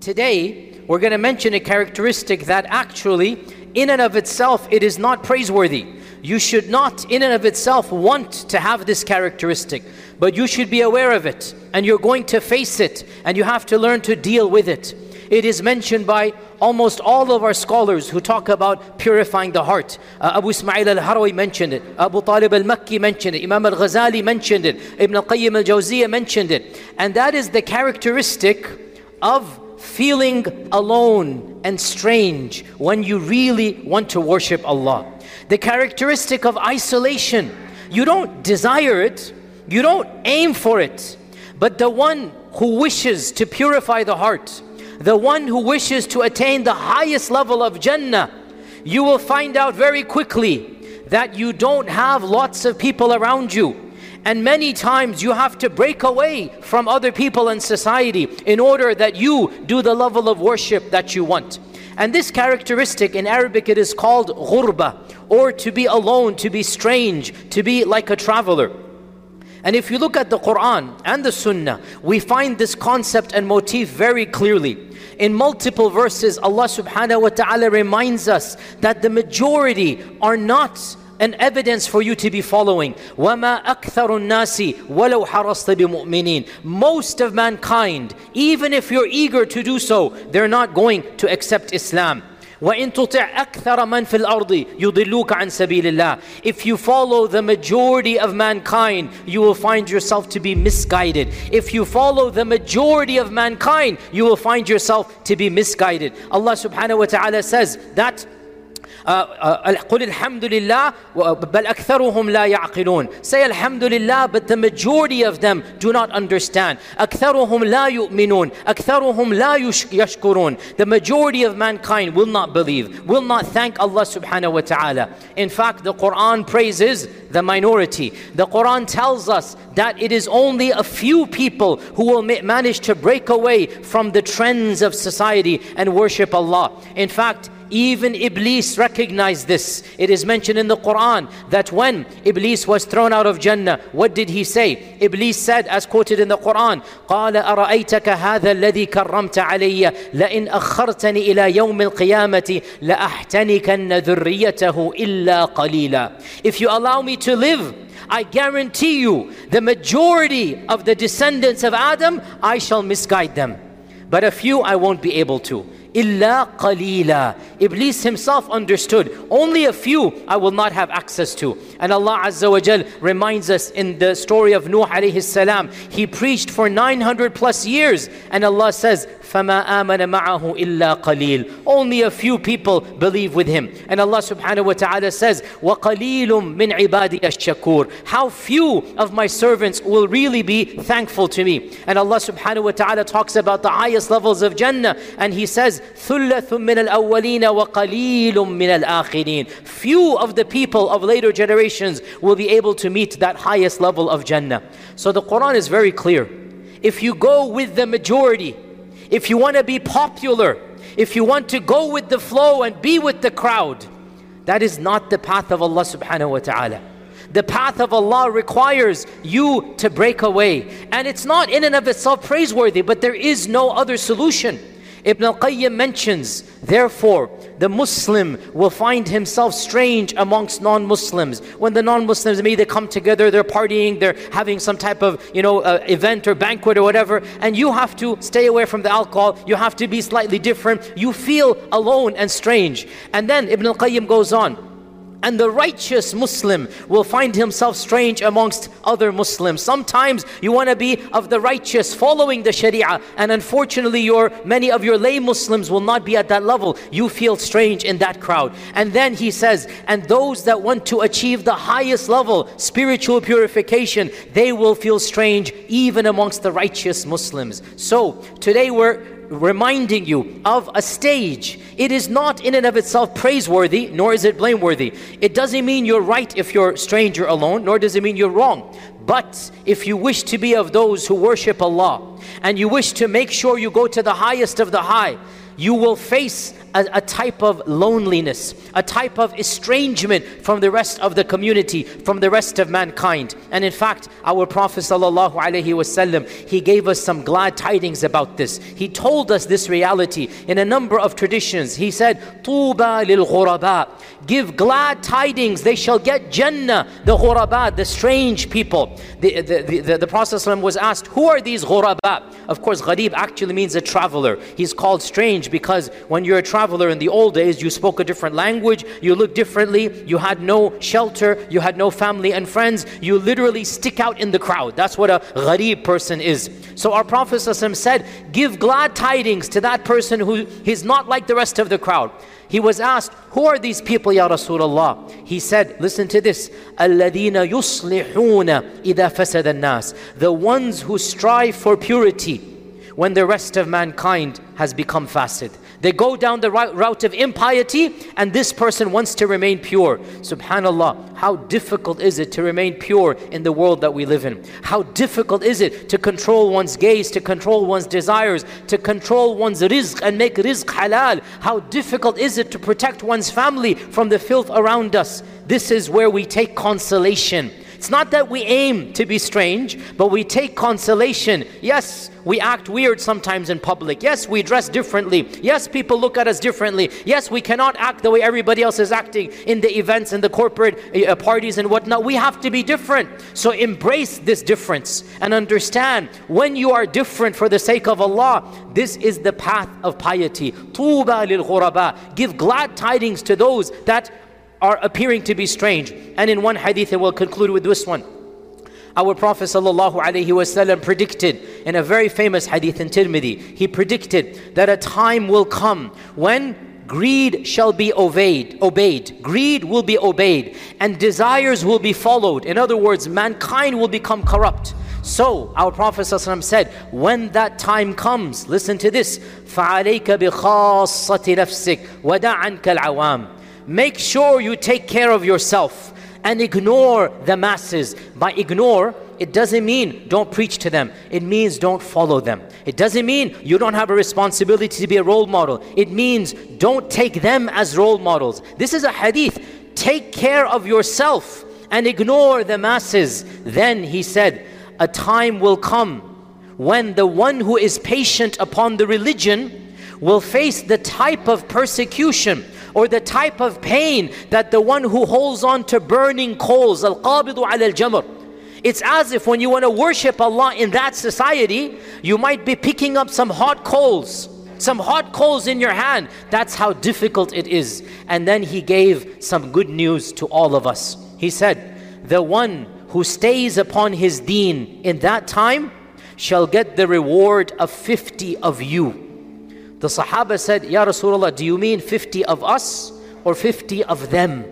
Today, we're going to mention a characteristic that actually, in and of itself, it is not praiseworthy. You should not, in and of itself, want to have this characteristic, but you should be aware of it, and you're going to face it, and you have to learn to deal with it. It is mentioned by almost all of our scholars who talk about purifying the heart. Uh, Abu Ismail al-Harawi mentioned it. Abu Talib al-Makki mentioned it. Imam al-Ghazali mentioned it. Ibn al-Qayyim al-Jawziyah mentioned it. And that is the characteristic of feeling alone and strange when you really want to worship Allah. The characteristic of isolation. You don't desire it, you don't aim for it, but the one who wishes to purify the heart, the one who wishes to attain the highest level of Jannah, you will find out very quickly that you don't have lots of people around you and many times you have to break away from other people and society in order that you do the level of worship that you want. And this characteristic in Arabic it is called ghurba or to be alone, to be strange, to be like a traveler. And if you look at the Quran and the Sunnah, we find this concept and motif very clearly. In multiple verses, Allah subhanahu wa ta'ala reminds us that the majority are not an evidence for you to be following. وَمَا أَكْثَرُ النَّاسِ وَلَوْ حَرَصْتَ بِمُؤْمِنِينَ Most of mankind, even if you're eager to do so, they're not going to accept Islam. وإن تطع أكثر من في الأرض يضلوك عن سبيل الله If you follow the majority of mankind you will find yourself to be misguided If you follow the majority of mankind you will find yourself to be misguided Allah subhanahu wa ta'ala says that قل الحمد لله بل أكثرهم لا يعقلون Say Alhamdulillah but the majority of them do not understand أكثرهم لا يؤمنون أكثرهم لا يشكرون The majority of mankind will not believe will not thank Allah subhanahu wa ta'ala In fact the Quran praises the minority The Quran tells us that it is only a few people who will manage to break away from the trends of society and worship Allah In fact even Iblis recognized this. It is mentioned in the Quran that when Iblis was thrown out of Jannah, what did he say? Iblis said, as quoted in the Quran, قال أرأيتك هذا الذي كرمت علي لئن أخرتني إلى يوم القيامة لأحتنكن ذريته إلا قليلا. If you allow me to live, I guarantee you the majority of the descendants of Adam, I shall misguide them. But a few I won't be able to illa qalila. Iblis himself understood, only a few I will not have access to. And Allah Azza wa Jal reminds us in the story of Nuh alayhi salam, he preached for 900 plus years and Allah says, فَمَا آمَنَ مَعَهُ إِلَّا قَلِيلٌ Only a few people believe with him. And Allah subhanahu wa ta'ala says, وَقَلِيلٌ مِنْ عِبَادِيَ الشَّكُورِ How few of my servants will really be thankful to me. And Allah subhanahu wa ta'ala talks about the highest levels of Jannah and He says, ثُلَّةٌ مِنَ الْأَوَّلِينَ وَقَلِيلٌ مِنَ الْآخِرِينَ Few of the people of later generations will be able to meet that highest level of Jannah. So the Quran is very clear. If you go with the majority, if you want to be popular, if you want to go with the flow and be with the crowd, that is not the path of Allah subhanahu wa ta'ala. The path of Allah requires you to break away. And it's not in and of itself praiseworthy, but there is no other solution. Ibn al-Qayyim mentions, therefore, the Muslim will find himself strange amongst non-Muslims. When the non-Muslims maybe they come together, they're partying, they're having some type of, you know, uh, event or banquet or whatever, and you have to stay away from the alcohol, you have to be slightly different, you feel alone and strange. And then Ibn al-Qayyim goes on, and the righteous Muslim will find himself strange amongst other Muslims. Sometimes you want to be of the righteous, following the Sharia, and unfortunately, your many of your lay Muslims will not be at that level. You feel strange in that crowd. And then he says, and those that want to achieve the highest level, spiritual purification, they will feel strange even amongst the righteous Muslims. So today we're reminding you of a stage. It is not in and of itself praiseworthy, nor is it blameworthy. It doesn't mean you're right if you're stranger alone, nor does it mean you're wrong. But if you wish to be of those who worship Allah, and you wish to make sure you go to the highest of the high, you will face a, a, type of loneliness, a type of estrangement from the rest of the community, from the rest of mankind. And in fact, our Prophet ﷺ, he gave us some glad tidings about this. He told us this reality in a number of traditions. He said, "Tuba lil ghuraba." Give glad tidings, they shall get Jannah, the ghuraba, the strange people. The, the, the, the, the Prophet ﷺ was asked, Who are these ghuraba? Of course, gharib actually means a traveler. He's called strange because when you're a traveler in the old days, you spoke a different language, you looked differently, you had no shelter, you had no family and friends. You literally stick out in the crowd. That's what a gharib person is. So our Prophet said, Give glad tidings to that person who is not like the rest of the crowd. He was asked, Who are these people, Ya Rasulullah? He said, Listen to this. The ones who strive for purity when the rest of mankind has become fasid. They go down the route of impiety and this person wants to remain pure. Subhanallah, how difficult is it to remain pure in the world that we live in? How difficult is it to control one's gaze, to control one's desires, to control one's rizq and make rizq halal? How difficult is it to protect one's family from the filth around us? This is where we take consolation it's not that we aim to be strange, but we take consolation. Yes, we act weird sometimes in public. Yes, we dress differently. Yes, people look at us differently. Yes, we cannot act the way everybody else is acting in the events and the corporate uh, parties and whatnot. We have to be different. So embrace this difference and understand when you are different for the sake of Allah, this is the path of piety. Give glad tidings to those that are appearing to be strange. And in one hadith, and we'll conclude with this one. Our Prophet ﷺ predicted in a very famous hadith in Tirmidhi, he predicted that a time will come when greed shall be obeyed, obeyed. Greed will be obeyed and desires will be followed. In other words, mankind will become corrupt. So our Prophet ﷺ said, when that time comes, listen to this, فَعَلَيْكَ بِخَاصَّةِ نَفْسِكَ وَدَعَنْكَ الْعَوَامِ Make sure you take care of yourself and ignore the masses. By ignore, it doesn't mean don't preach to them. It means don't follow them. It doesn't mean you don't have a responsibility to be a role model. It means don't take them as role models. This is a hadith. Take care of yourself and ignore the masses. Then he said, a time will come when the one who is patient upon the religion will face the type of persecution or the type of pain that the one who holds on to burning coals, al-qabidu al-jamr. It's as if when you want to worship Allah in that society, you might be picking up some hot coals, some hot coals in your hand. That's how difficult it is. And then he gave some good news to all of us. He said, the one who stays upon his deen in that time shall get the reward of 50 of you. The Sahaba said, Ya Rasulullah, do you mean 50 of us or 50 of them?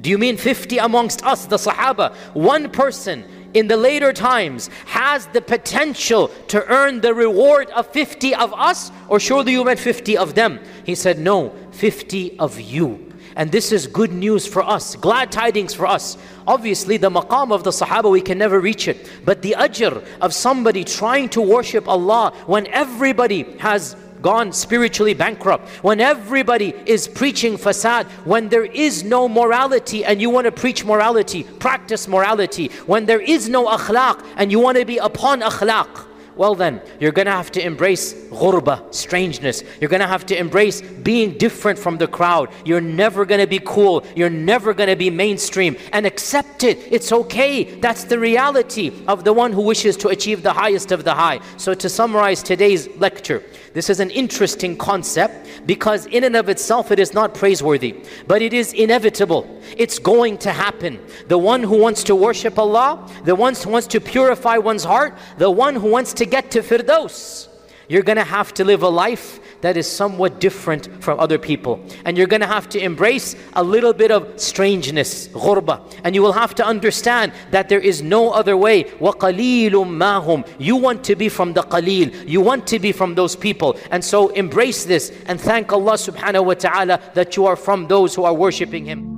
Do you mean 50 amongst us, the Sahaba? One person in the later times has the potential to earn the reward of 50 of us, or surely you meant 50 of them? He said, No, 50 of you. And this is good news for us, glad tidings for us. Obviously, the maqam of the Sahaba, we can never reach it. But the ajr of somebody trying to worship Allah when everybody has gone spiritually bankrupt, when everybody is preaching fasad, when there is no morality and you want to preach morality, practice morality, when there is no akhlaq and you want to be upon akhlaq, well then, you're going to have to embrace ghurba, strangeness. You're going to have to embrace being different from the crowd. You're never going to be cool. You're never going to be mainstream. And accept it. It's okay. That's the reality of the one who wishes to achieve the highest of the high. So to summarize today's lecture, this is an interesting concept because in and of itself it is not praiseworthy, but it is inevitable. It's going to happen. The one who wants to worship Allah, the one who wants to purify one's heart, the one who wants to get to Firdaus, you're going to have to live a life that is somewhat different from other people. And you're going to have to embrace a little bit of strangeness, ghurba. And you will have to understand that there is no other way. وَقَلِيلٌ مَّاهُمْ You want to be from the qalil. You want to be from those people. And so embrace this and thank Allah subhanahu wa ta'ala that you are from those who are worshipping Him.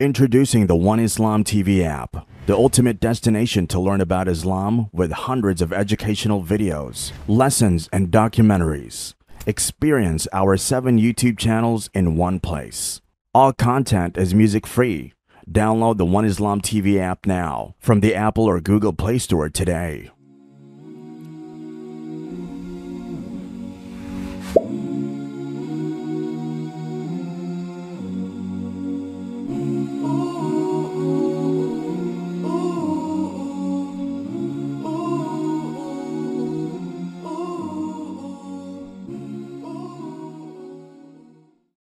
Introducing the One Islam TV app, the ultimate destination to learn about Islam with hundreds of educational videos, lessons, and documentaries. Experience our seven YouTube channels in one place. All content is music free. Download the One Islam TV app now from the Apple or Google Play Store today.